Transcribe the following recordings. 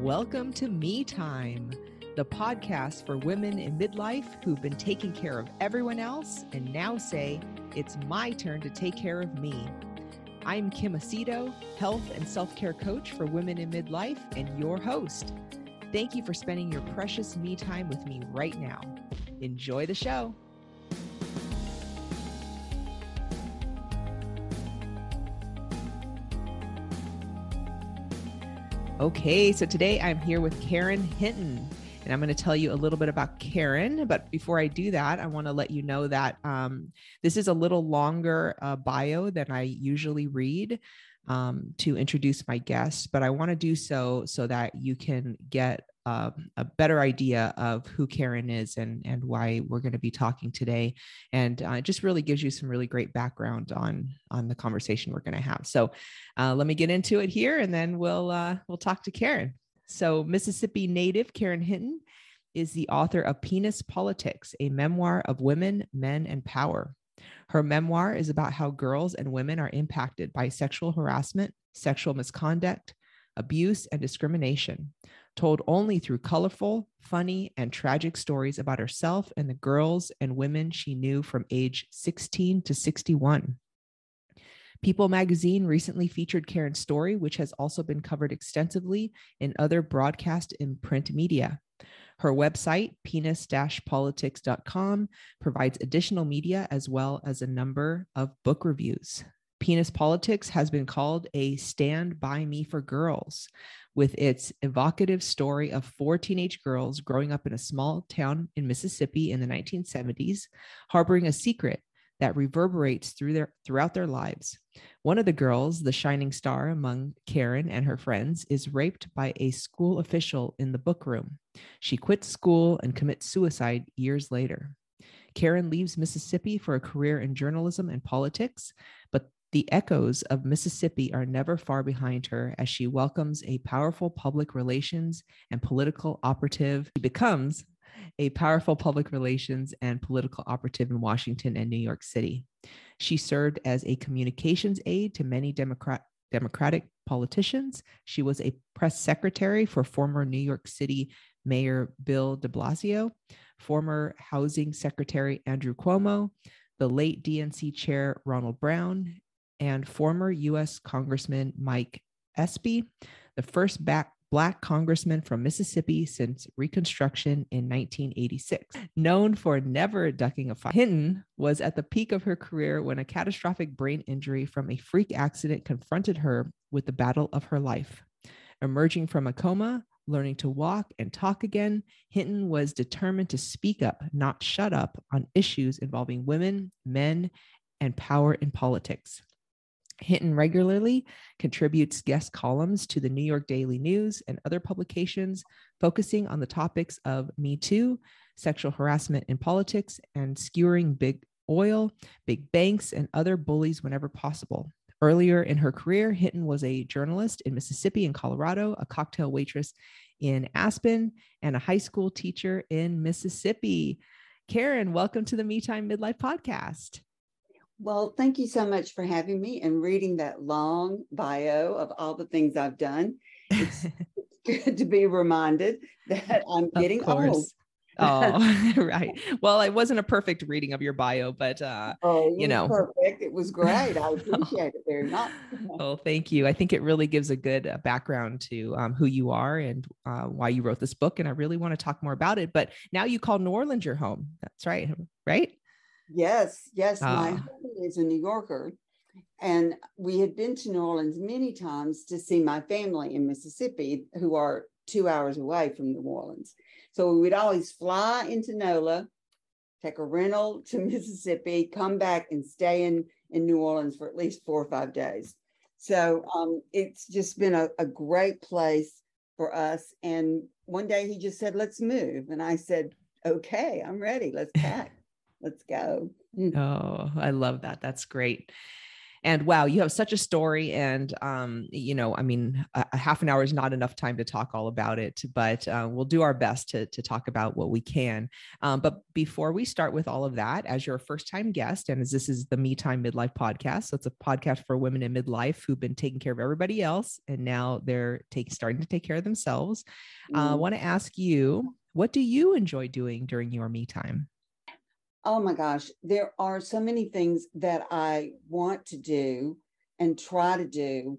Welcome to Me Time, the podcast for women in midlife who've been taking care of everyone else and now say, it's my turn to take care of me. I'm Kim Aceto, health and self care coach for women in midlife, and your host. Thank you for spending your precious me time with me right now. Enjoy the show. Okay, so today I'm here with Karen Hinton, and I'm going to tell you a little bit about Karen. But before I do that, I want to let you know that um, this is a little longer uh, bio than I usually read um, to introduce my guests, but I want to do so so that you can get uh, a better idea of who Karen is and and why we're going to be talking today, and uh, it just really gives you some really great background on on the conversation we're going to have. So, uh, let me get into it here, and then we'll uh, we'll talk to Karen. So, Mississippi native Karen Hinton is the author of Penis Politics, a memoir of women, men, and power. Her memoir is about how girls and women are impacted by sexual harassment, sexual misconduct, abuse, and discrimination told only through colorful, funny, and tragic stories about herself and the girls and women she knew from age 16 to 61. People magazine recently featured Karen's story, which has also been covered extensively in other broadcast and print media. Her website, penis politics.com, provides additional media as well as a number of book reviews. Penis Politics has been called a stand by me for girls, with its evocative story of four teenage girls growing up in a small town in Mississippi in the 1970s, harboring a secret that reverberates through their throughout their lives. One of the girls, the shining star among Karen and her friends, is raped by a school official in the book room. She quits school and commits suicide years later. Karen leaves Mississippi for a career in journalism and politics, but the echoes of Mississippi are never far behind her as she welcomes a powerful public relations and political operative. She becomes a powerful public relations and political operative in Washington and New York City. She served as a communications aide to many Democrat, Democratic politicians. She was a press secretary for former New York City Mayor Bill de Blasio, former Housing Secretary Andrew Cuomo, the late DNC Chair Ronald Brown, and former U.S. Congressman Mike Espy, the first back Black congressman from Mississippi since Reconstruction in 1986. Known for never ducking a fight, Hinton was at the peak of her career when a catastrophic brain injury from a freak accident confronted her with the battle of her life. Emerging from a coma, learning to walk and talk again, Hinton was determined to speak up, not shut up, on issues involving women, men, and power in politics. Hinton regularly contributes guest columns to the New York Daily News and other publications focusing on the topics of Me Too, sexual harassment in politics, and skewering big oil, big banks, and other bullies whenever possible. Earlier in her career, Hinton was a journalist in Mississippi and Colorado, a cocktail waitress in Aspen, and a high school teacher in Mississippi. Karen, welcome to the Me Time Midlife podcast. Well, thank you so much for having me and reading that long bio of all the things I've done. It's good to be reminded that I'm getting old. oh, right. Well, it wasn't a perfect reading of your bio, but uh, oh, you know, perfect. It was great. I appreciate it very much. oh, thank you. I think it really gives a good uh, background to um, who you are and uh, why you wrote this book, and I really want to talk more about it. But now you call New Orleans your home. That's right, right? Yes, yes. My ah. husband is a New Yorker, and we had been to New Orleans many times to see my family in Mississippi, who are two hours away from New Orleans. So we would always fly into NOLA, take a rental to Mississippi, come back and stay in, in New Orleans for at least four or five days. So um, it's just been a, a great place for us. And one day he just said, let's move. And I said, okay, I'm ready. Let's pack let's go. Mm. Oh, I love that. That's great. and wow you have such a story and um, you know i mean a, a, half an hour is not enough time to talk all about it but uh, we'll do our best to, to talk about what we can um, but before we start with all of that as your first time guest and as this is the me time midlife podcast so it's a podcast for women in midlife who've been taking care of everybody else and now they're take, starting to take care of themselves uh, i want to ask you what do you enjoy doing during your me time Oh my gosh, there are so many things that I want to do and try to do.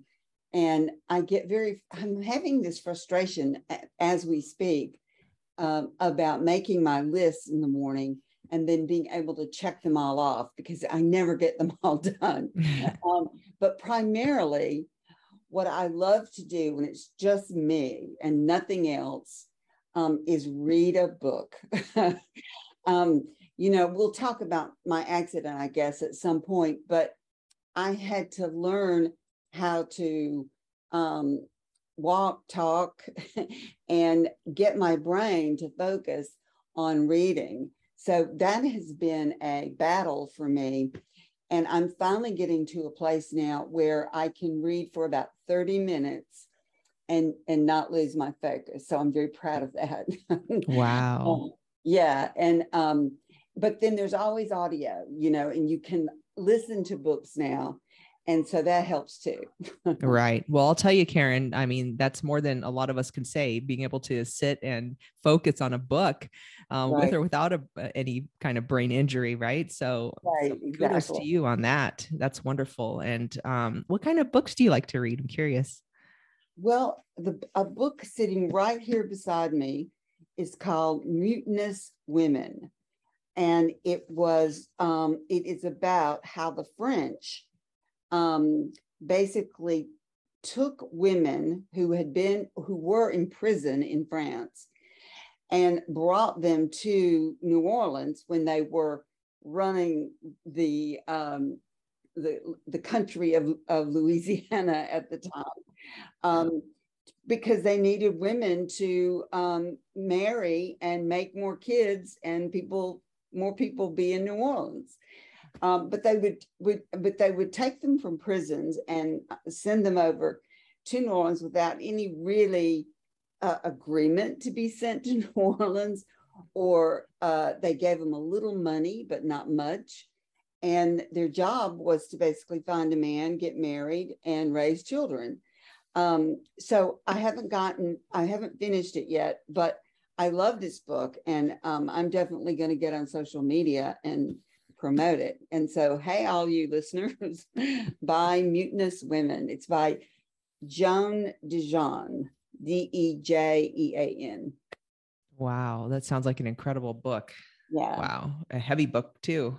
And I get very, I'm having this frustration as we speak um, about making my lists in the morning and then being able to check them all off because I never get them all done. um, but primarily, what I love to do when it's just me and nothing else um, is read a book. um, you know, we'll talk about my accident, I guess, at some point, but I had to learn how to um, walk, talk, and get my brain to focus on reading. So that has been a battle for me. And I'm finally getting to a place now where I can read for about 30 minutes and and not lose my focus. So I'm very proud of that. Wow. um, yeah. And um, but then there's always audio, you know, and you can listen to books now. And so that helps too. right. Well, I'll tell you, Karen, I mean, that's more than a lot of us can say, being able to sit and focus on a book um, right. with or without a, any kind of brain injury. Right. So, right, so kudos exactly. to you on that. That's wonderful. And um, what kind of books do you like to read? I'm curious. Well, the, a book sitting right here beside me is called Mutinous Women and it was um, it is about how the French um, basically took women who had been who were in prison in France and brought them to New Orleans when they were running the um, the the country of, of Louisiana at the time. Um, because they needed women to um, marry and make more kids, and people more people be in New Orleans. Um, but they would, would, but they would take them from prisons and send them over to New Orleans without any really uh, agreement to be sent to New Orleans, or uh, they gave them a little money but not much. And their job was to basically find a man, get married, and raise children. Um, so I haven't gotten, I haven't finished it yet, but I love this book, and um, I'm definitely going to get on social media and promote it. And so, hey, all you listeners, buy Mutinous Women. It's by Joan DeJean, D E J E A N. Wow, that sounds like an incredible book. Yeah. Wow, a heavy book too.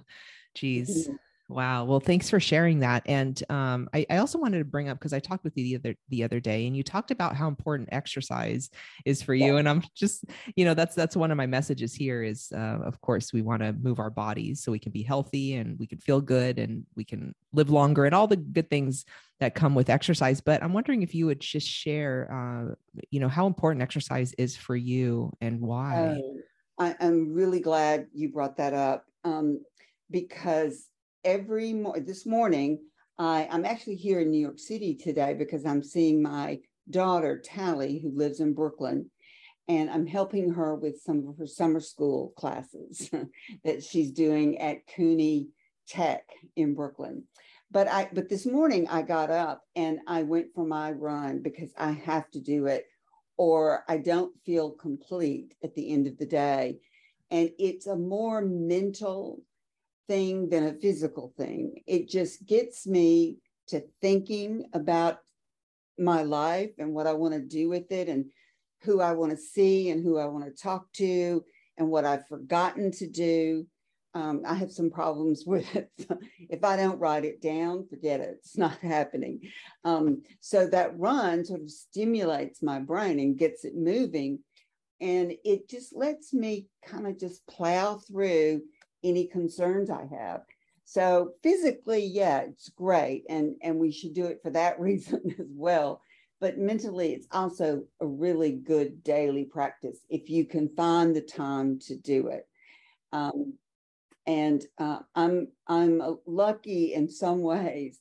Jeez. Wow. Well, thanks for sharing that. And um, I, I, also wanted to bring up because I talked with you the other the other day, and you talked about how important exercise is for you. Yeah. And I'm just, you know, that's that's one of my messages here. Is uh, of course we want to move our bodies so we can be healthy and we can feel good and we can live longer and all the good things that come with exercise. But I'm wondering if you would just share, uh, you know, how important exercise is for you and why. Oh, I, am really glad you brought that up um, because every mo- this morning, I, I'm actually here in New York City today because I'm seeing my daughter, Tally, who lives in Brooklyn, and I'm helping her with some of her summer school classes that she's doing at CUNY Tech in Brooklyn. But I but this morning I got up and I went for my run because I have to do it or I don't feel complete at the end of the day. And it's a more mental thing than a physical thing. It just gets me to thinking about my life and what I want to do with it and who I want to see and who I want to talk to and what I've forgotten to do. Um, I have some problems with it. if I don't write it down, forget it. It's not happening. Um, so that run sort of stimulates my brain and gets it moving. And it just lets me kind of just plow through any concerns I have. So physically, yeah, it's great. And, and we should do it for that reason as well. But mentally, it's also a really good daily practice if you can find the time to do it. Um, and uh, I'm I'm lucky in some ways.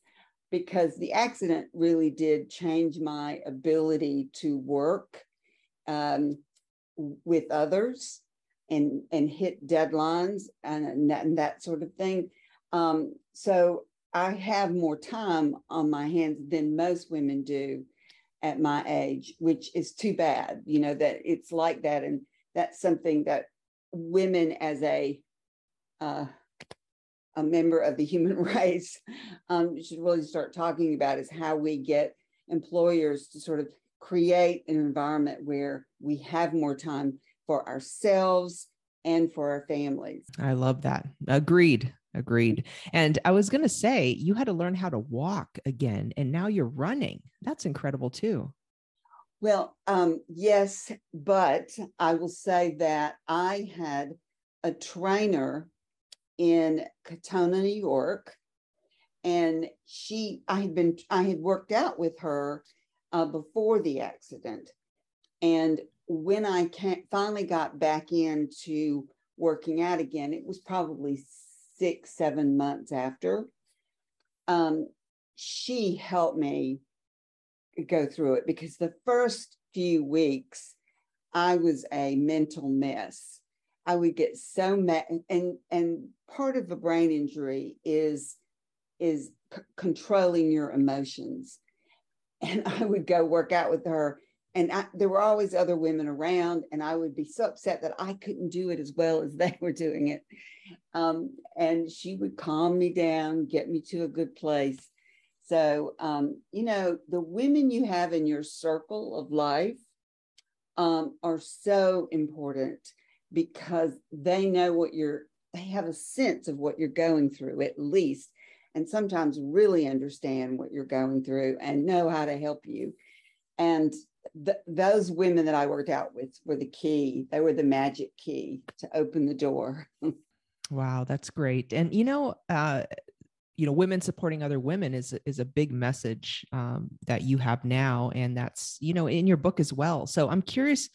because the accident really did change my ability to work um, with others and and hit deadlines and, that, and that sort of thing. Um, so I have more time on my hands than most women do at my age, which is too bad. You know that it's like that, and that's something that women as a uh, a member of the human race um, should really start talking about is how we get employers to sort of create an environment where we have more time for ourselves and for our families. I love that. Agreed. Agreed. And I was going to say, you had to learn how to walk again, and now you're running. That's incredible, too. Well, um, yes, but I will say that I had a trainer in Katonah, New York, and she, I had been, I had worked out with her uh, before the accident, and when I finally got back into working out again, it was probably six, seven months after. Um, she helped me go through it because the first few weeks I was a mental mess. I would get so mad, and and part of a brain injury is is c- controlling your emotions. And I would go work out with her, and I, there were always other women around, and I would be so upset that I couldn't do it as well as they were doing it. Um, and she would calm me down, get me to a good place. So, um, you know, the women you have in your circle of life um, are so important because they know what you're, they have a sense of what you're going through at least, and sometimes really understand what you're going through and know how to help you. And th- those women that I worked out with were the key. They were the magic key to open the door. wow, that's great. And you know, uh, you know, women supporting other women is is a big message um, that you have now, and that's you know in your book as well. So I'm curious.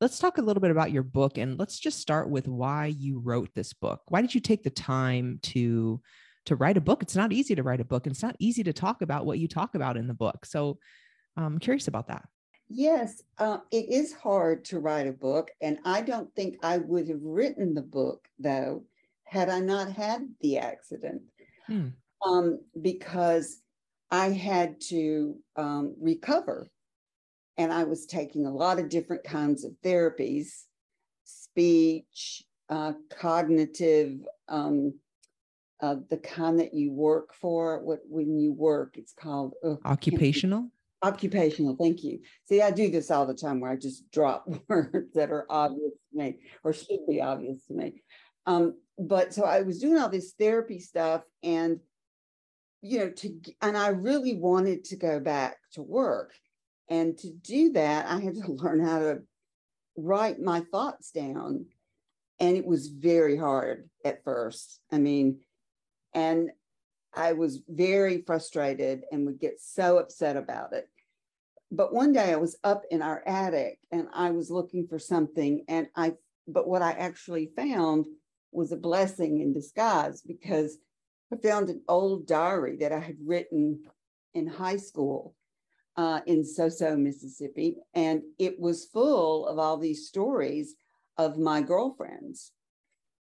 Let's talk a little bit about your book, and let's just start with why you wrote this book. Why did you take the time to to write a book? It's not easy to write a book, and it's not easy to talk about what you talk about in the book. So I'm curious about that. Yes, uh, it is hard to write a book. And I don't think I would have written the book, though, had I not had the accident. Hmm. Um, because I had to um, recover. And I was taking a lot of different kinds of therapies speech, uh, cognitive, um, uh, the kind that you work for. What when you work, it's called uh, occupational Occupational, thank you. See, I do this all the time where I just drop words that are obvious to me or should be obvious to me. Um, but so I was doing all this therapy stuff and you know to and I really wanted to go back to work. And to do that, I had to learn how to write my thoughts down. And it was very hard at first. I mean, and I was very frustrated and would get so upset about it. But one day I was up in our attic and I was looking for something and I but what I actually found was a blessing in disguise because I found an old diary that I had written in high school uh, in Soso, Mississippi, and it was full of all these stories of my girlfriends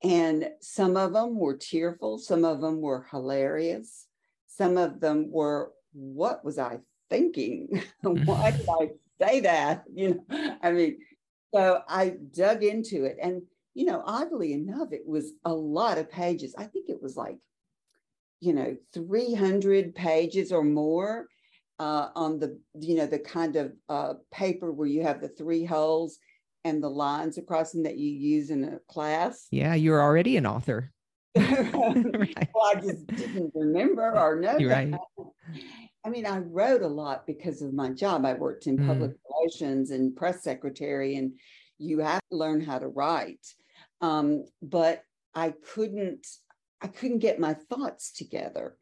and some of them were tearful, some of them were hilarious, some of them were, what was I thinking? Why did I say that? You know, I mean, so I dug into it. And, you know, oddly enough, it was a lot of pages. I think it was like, you know, 300 pages or more uh, on the, you know, the kind of uh, paper where you have the three holes and the lines across them that you use in a class. Yeah, you're already an author. right. Well, I just didn't remember or know. Right. I mean, I wrote a lot because of my job. I worked in mm. public relations and press secretary, and you have to learn how to write. Um, but I couldn't, I couldn't get my thoughts together.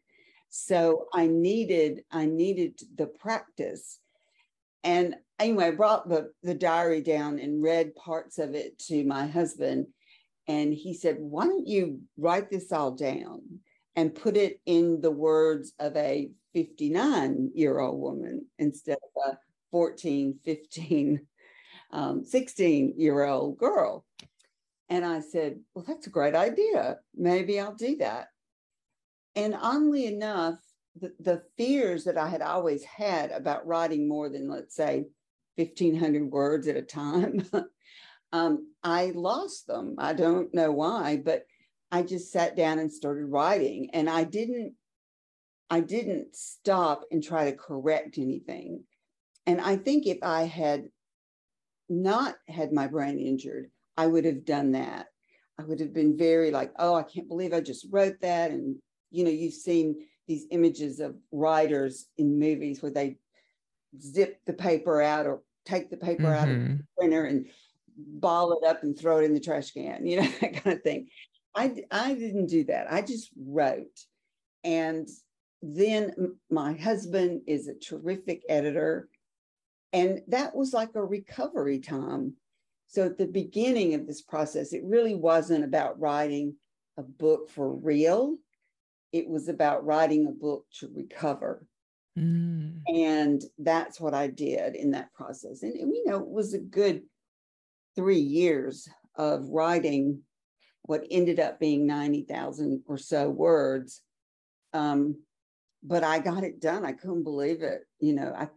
So I needed, I needed the practice. And anyway, I brought the, the diary down and read parts of it to my husband. And he said, Why don't you write this all down? and put it in the words of a 59 year old woman instead of a 14, 15, um, 16 year old girl. And I said, Well, that's a great idea. Maybe I'll do that. And oddly enough, the, the fears that I had always had about writing more than, let's say, 1,500 words at a time, um, I lost them. I don't know why, but I just sat down and started writing. And I didn't, I didn't stop and try to correct anything. And I think if I had not had my brain injured, I would have done that. I would have been very like, oh, I can't believe I just wrote that. And, you know, you've seen these images of writers in movies where they zip the paper out or take the paper mm-hmm. out of the printer and ball it up and throw it in the trash can, you know, that kind of thing. I, I didn't do that. I just wrote. And then my husband is a terrific editor. And that was like a recovery time. So at the beginning of this process, it really wasn't about writing a book for real it was about writing a book to recover. Mm. And that's what I did in that process. And, and, you know, it was a good three years of writing what ended up being 90,000 or so words. Um, but I got it done. I couldn't believe it. You know, I, I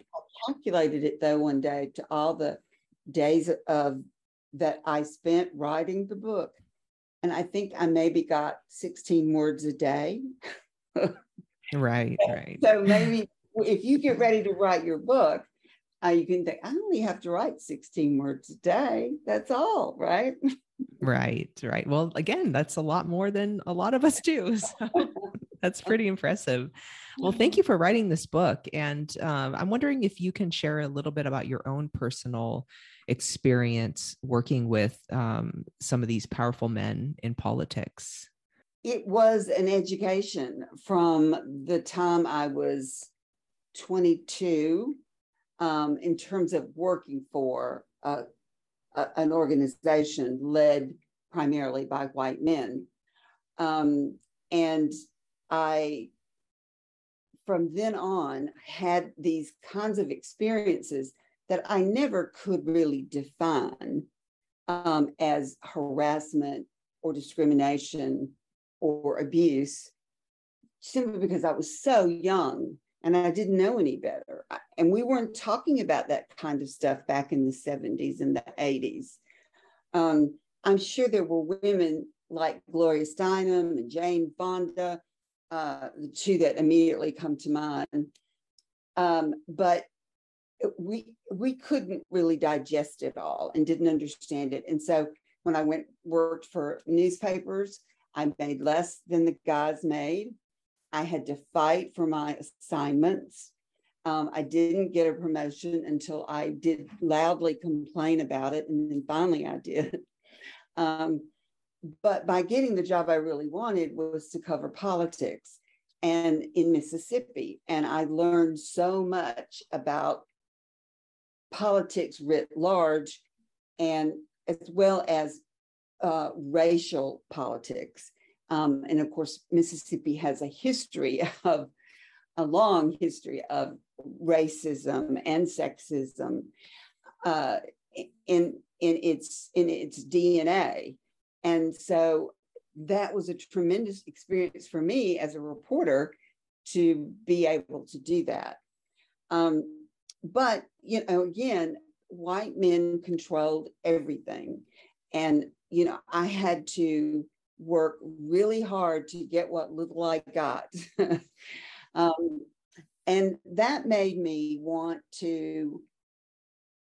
calculated it though one day to all the days of that I spent writing the book and I think I maybe got 16 words a day. right, right. So maybe if you get ready to write your book, uh, you can think, I only have to write 16 words a day. That's all, right? right, right. Well, again, that's a lot more than a lot of us do. So that's pretty impressive. Well, thank you for writing this book. And um, I'm wondering if you can share a little bit about your own personal experience working with um, some of these powerful men in politics? It was an education from the time I was 22 um, in terms of working for a, a, an organization led primarily by white men. Um, and I, from then on, had these kinds of experiences that I never could really define um, as harassment or discrimination or abuse, simply because I was so young and I didn't know any better. And we weren't talking about that kind of stuff back in the 70s and the 80s. Um, I'm sure there were women like Gloria Steinem and Jane Fonda, uh, the two that immediately come to mind. Um, but we we couldn't really digest it all and didn't understand it. And so when I went worked for newspapers, I made less than the guys made. I had to fight for my assignments. Um, I didn't get a promotion until I did loudly complain about it, and then finally I did. Um, but by getting the job I really wanted was to cover politics and in Mississippi. And I learned so much about politics writ large, and as well as uh, racial politics. Um, and of course, Mississippi has a history of a long history of racism and sexism uh, in in its in its DNA, and so that was a tremendous experience for me as a reporter to be able to do that. Um, but you know again white men controlled everything and you know i had to work really hard to get what little i got. Um, and that made me want to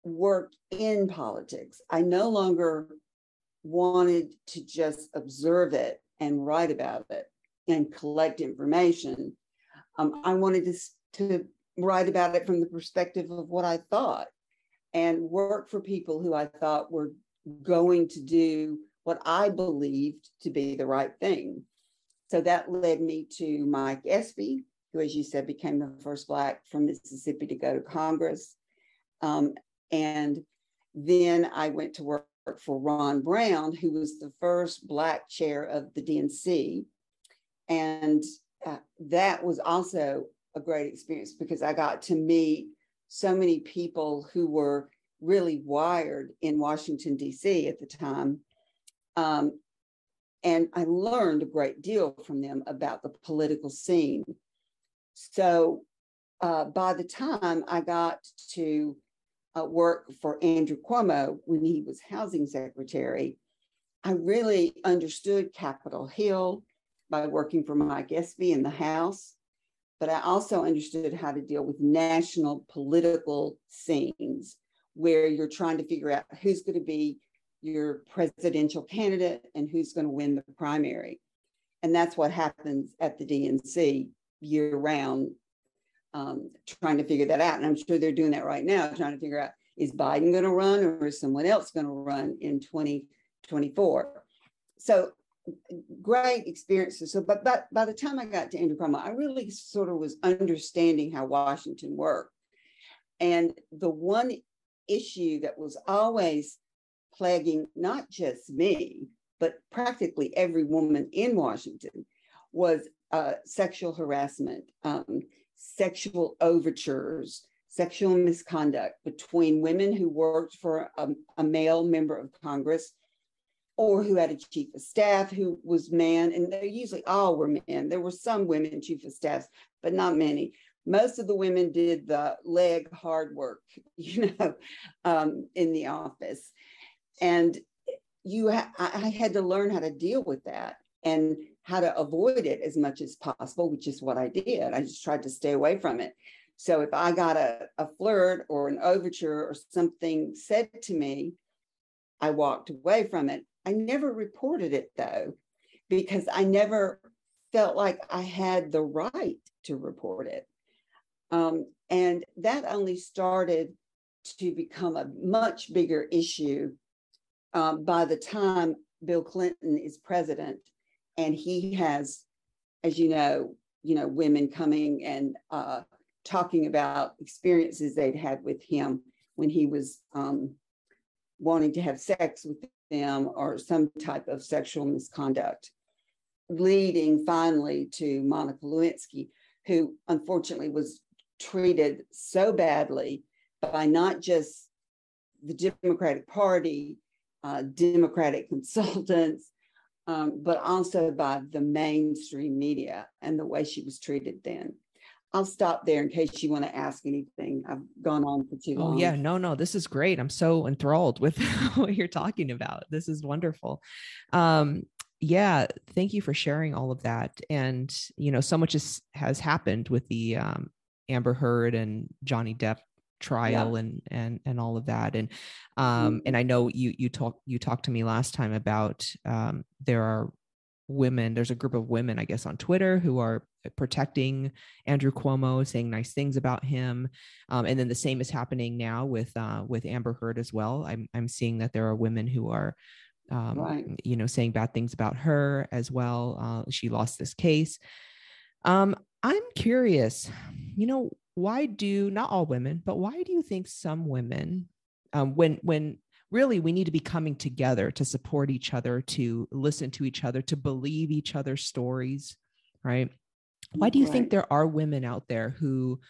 work in politics. I no longer wanted to just observe it and write about it and collect information. Um, i wanted to, to write about it from the perspective of what I thought and work for people who I thought were going to do what I believed to be the right thing. So that led me to Mike Espy, who, as you said, became the first Black from Mississippi to go to Congress. Um, and then I went to work for Ron Brown, who was the first Black chair of the DNC. And uh, that was also a great experience because I got to meet so many people who were really wired in Washington, D.C. at the time. Um, and I learned a great deal from them about the political scene. So uh, by the time I got to uh, work for Andrew Cuomo when he was housing secretary, I really understood Capitol Hill by working for Mike Espy in the House, but I also understood how to deal with national political scenes where you're trying to figure out who's going to be your presidential candidate and who's going to win the primary. And that's what happens at the DNC year round, um, trying to figure that out. And I'm sure they're doing that right now, trying to figure out is Biden going to run or is someone else going to run in 2024? So great experiences. So, but, but by the time I got to Andrew Cuomo, I really sort of was understanding how Washington worked. And the one issue that was always plaguing not just me, but practically every woman in Washington was uh, sexual harassment, um, sexual overtures, sexual misconduct between women who worked for a, a, male member of Congress or who had a chief of staff who was man, and they usually all were men. There were some women chief of staffs, but not many most of the women did the leg hard work, you know, um, in the office. And you, ha- I had to learn how to deal with that and how to avoid it as much as possible, which is what I did. I just tried to stay away from it. So if I got a, a flirt or an overture or something said to me, I walked away from it. I never reported it though, because I never felt like I had the right to report it. Um, and that only started to become a much bigger issue um, by the time Bill Clinton is president, and he has, as you know, you know, women coming and uh, talking about experiences they'd had with him when he was um, wanting to have sex with them or some type of sexual misconduct, leading finally to Monica Lewinsky, who unfortunately was treated so badly by not just the Democratic Party, uh, Democratic consultants, um, but also by the mainstream media and the way she was treated then. I'll stop there in case you want to ask anything. I've gone on for too oh, long. Oh, yeah, no, no, this is great. I'm so enthralled with what you're talking about. This is wonderful. Um, yeah, thank you for sharing all of that. And you know, so much is, has happened with the um, Amber Heard and Johnny Depp trial yeah. and and and all of that and um mm-hmm. and I know you you talked you talked to me last time about um there are women there's a group of women I guess on Twitter who are protecting Andrew Cuomo saying nice things about him um and then the same is happening now with uh with Amber Heard as well I'm I'm seeing that there are women who are um right. you know saying bad things about her as well uh she lost this case um I'm curious, you know, why do not all women, but why do you think some women, um, when when really we need to be coming together to support each other, to listen to each other, to believe each other's stories, right? Why do you right. think there are women out there who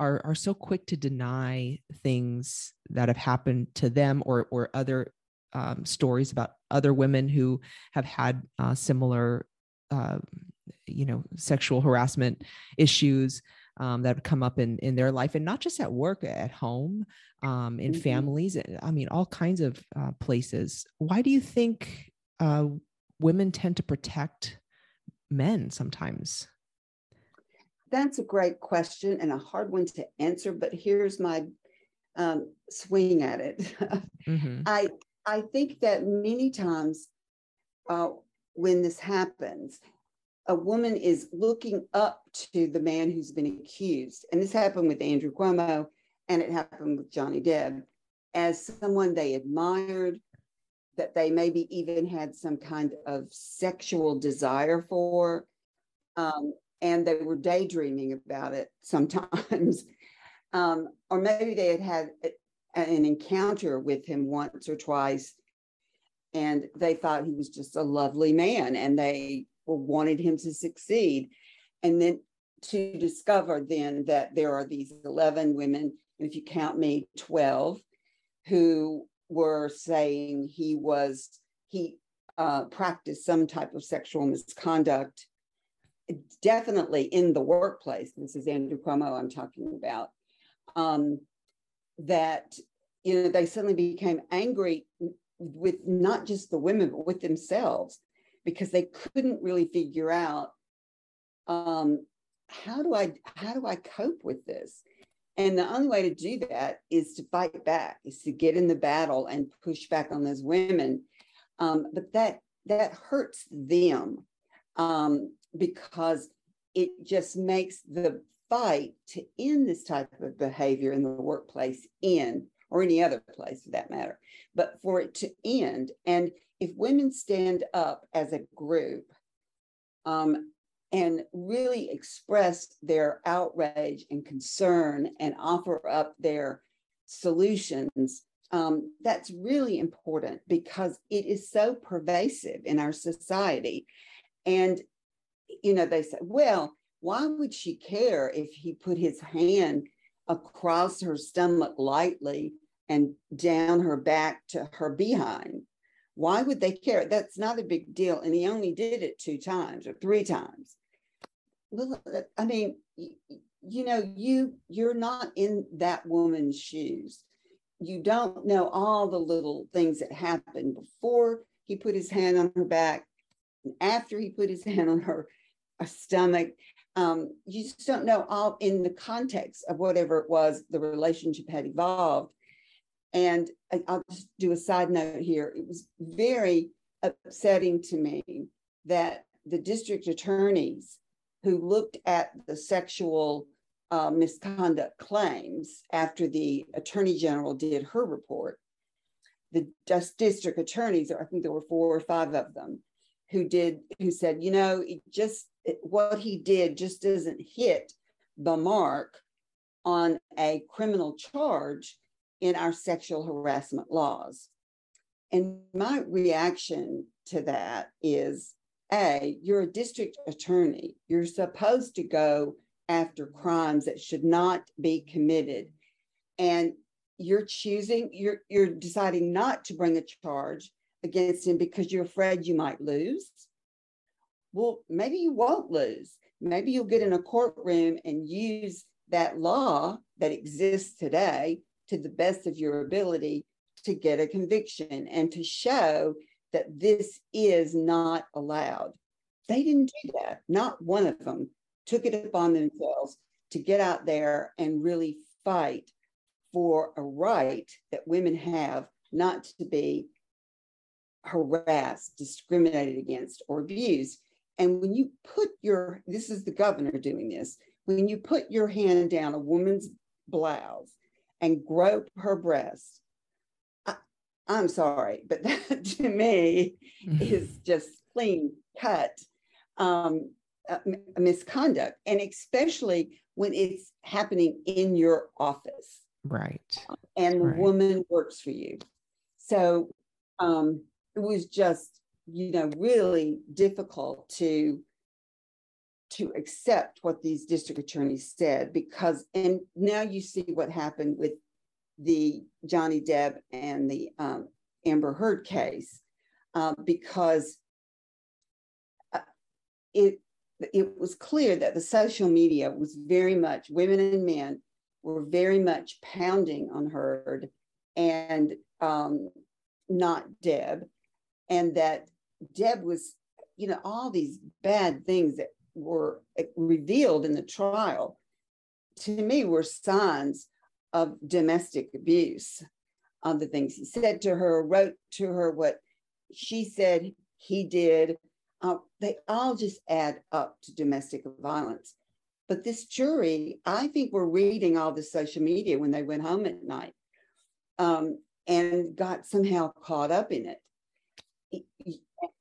are are so quick to deny things that have happened to them or or other um, stories about other women who have had uh, similar uh, you know sexual harassment issues um, that have come up in in their life and not just at work at home um, in mm-hmm. families eh, i mean all kinds of uh, places why do you think uh, women tend to protect men sometimes that's a great question and a hard one to answer but here's my um, swing at it mm-hmm. i i think that many times uh, when this happens a woman is looking up to the man who's been accused. And this happened with Andrew Cuomo and it happened with Johnny Depp as someone they admired, that they maybe even had some kind of sexual desire for. Um, and they were daydreaming about it sometimes. um, or maybe they had had an encounter with him once or twice and they thought he was just a lovely man and they wanted him to succeed. and then to discover then that there are these 11 women, and if you count me, 12, who were saying he was, he uh, practiced some type of sexual misconduct, definitely in the workplace. This is Andrew Cuomo I'm talking about. Um, that, you know, they suddenly became angry with not just the women, but with themselves because they couldn't really figure out um, how do I how do I cope with this? And the only way to do that is to fight back, is to get in the battle and push back on those women. Um, but that that hurts them um, because it just makes the fight to end this type of behavior in the workplace end or any other place for that matter, but for it to end. And if women stand up as a group um, and really express their outrage and concern and offer up their solutions, um, that's really important because it is so pervasive in our society. And, you know, they say, well, why would she care if he put his hand across her stomach lightly and down her back to her behind? Why would they care? That's not a big deal. And he only did it two times or three times well, I mean, you know, you you're not in that woman's shoes. You don't know all the little things that happened before he put his hand on her back, and after he put his hand on her, her stomach. Um, you just don't know all in the context of whatever it was the relationship had evolved. And I'll just do a side note here. It was very upsetting to me that the district attorneys who looked at the sexual uh, misconduct claims after the attorney general did her report. The district attorneys, I think there were four or five of them, who did who said, you know, it just it, what he did just doesn't hit the mark on a criminal charge in our sexual harassment laws. And my reaction to that is a, you're a district attorney. You're supposed to go after crimes that should not be committed. And you're choosing, you're, you're deciding not to bring a charge against him because you're afraid you might lose. Well, maybe you won't lose. Maybe you'll get in a courtroom and use that law that exists today to the best of your ability to get a conviction and to show that this is not allowed. They didn't do that. Not one of them took it upon themselves to get out there and really fight for a right that women have not to be harassed, discriminated against, or abused. And when you put your, this is the governor doing this, when you put your hand down a woman's blouse and grope her breast, I'm sorry, but that to me is just clean cut um, uh, misconduct, and especially when it's happening in your office. Right. And the right. woman works for you. So um, it was just, you know, really difficult to to accept what these district attorneys said because and now you see what happened with the Johnny Depp and the um, Amber Heard case uh, because uh, it it was clear that the social media was very much women and men were very much pounding on Heard and um, not Depp, and that Depp was, you know, all these bad things that were revealed in the trial to me were signs of domestic abuse on the things he said to her, wrote to her what she said he did. Uh, they all just add up to domestic violence. But this jury, I think, were reading all the social media when they went home at night um, and got somehow caught up in it.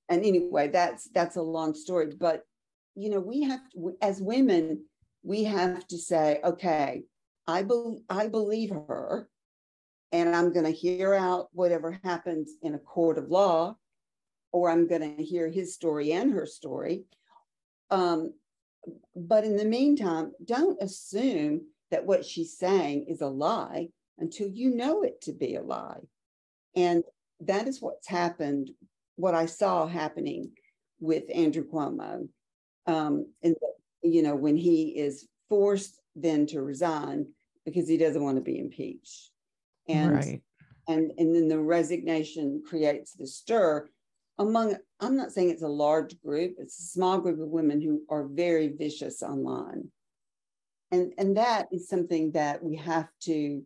And anyway, that's that's a long story. But you know, we have to, as women, we have to say, okay, I, be, I believe her, and I'm going to hear out whatever happens in a court of law, or I'm going to hear his story and her story. Um, but in the meantime, don't assume that what she's saying is a lie until you know it to be a lie. And that is what's happened, what I saw happening with Andrew Cuomo. Um, and, you know, when he is forced then to resign because he doesn't want to be impeached. And, right. and, and then the resignation creates the stir among, I'm not saying it's a large group, it's a small group of women who are very vicious online. And, and that is something that we have to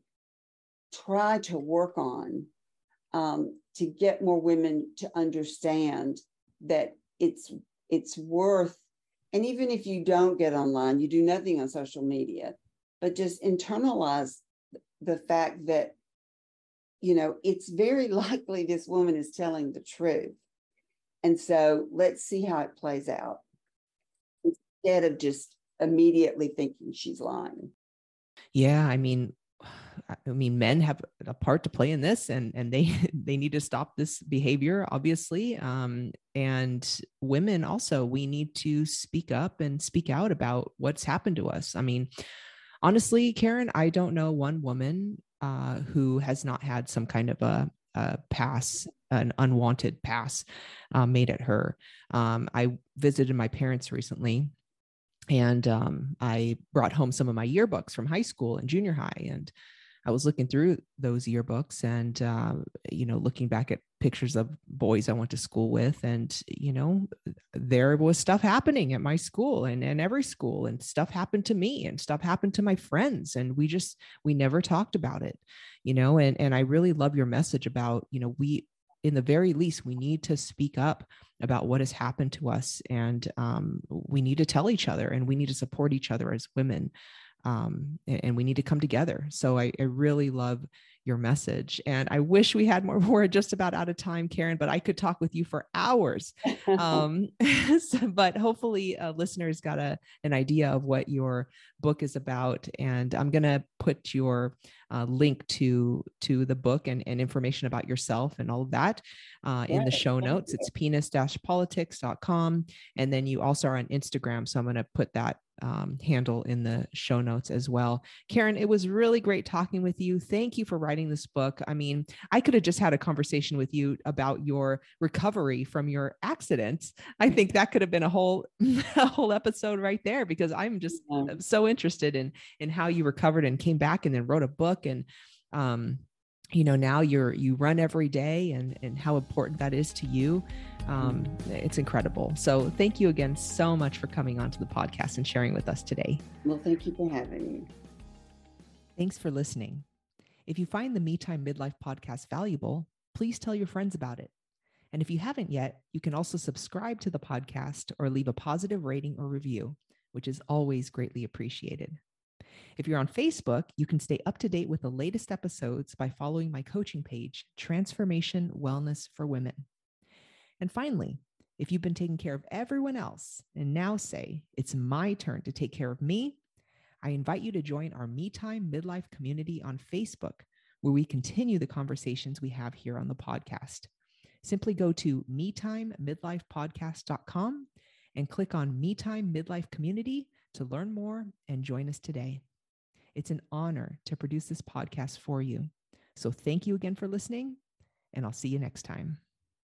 try to work on um, to get more women to understand that it's it's worth and even if you don't get online you do nothing on social media but just internalize the fact that you know it's very likely this woman is telling the truth. And so let's see how it plays out. Instead of just immediately thinking she's lying. Yeah i mean I mean, men have a part to play in this, and and they they need to stop this behavior, obviously. Um, and women also, we need to speak up and speak out about what's happened to us. I mean, honestly, Karen, I don't know one woman uh, who has not had some kind of a, a pass, an unwanted pass uh, made at her. Um, I visited my parents recently and um, I brought home some of my yearbooks from high school and junior high, and I was looking through those yearbooks and, uh, you know, looking back at pictures of boys I went to school with. And, you know, there was stuff happening at my school and, and every school, and stuff happened to me and stuff happened to my friends. And we just, we never talked about it, you know, and, and I really love your message about, you know, we, in the very least, we need to speak up about what has happened to us. And um, we need to tell each other and we need to support each other as women um, and we need to come together. So I, I, really love your message, and I wish we had more. We're just about out of time, Karen, but I could talk with you for hours. Um, so, but hopefully, uh, listeners got a an idea of what your book is about, and I'm gonna put your uh, link to to the book and, and information about yourself and all of that uh, in the show notes. It's penis-politics.com, and then you also are on Instagram, so I'm gonna put that um, handle in the show notes as well. Karen, it was really great talking with you. Thank you for writing this book. I mean, I could have just had a conversation with you about your recovery from your accidents. I think that could have been a whole a whole episode right there because I'm just yeah. so interested in in how you recovered and came back and then wrote a book and um you know now you're you run every day and and how important that is to you um, it's incredible. So thank you again so much for coming onto the podcast and sharing with us today. Well thank you for having me. Thanks for listening. If you find the me time midlife podcast valuable please tell your friends about it. And if you haven't yet you can also subscribe to the podcast or leave a positive rating or review which is always greatly appreciated. If you're on Facebook, you can stay up to date with the latest episodes by following my coaching page, Transformation Wellness for Women. And finally, if you've been taking care of everyone else and now say, it's my turn to take care of me, I invite you to join our Me Time Midlife community on Facebook, where we continue the conversations we have here on the podcast. Simply go to metimemidlifepodcast.com and click on Me Time Midlife Community to learn more and join us today. It's an honor to produce this podcast for you. So thank you again for listening, and I'll see you next time.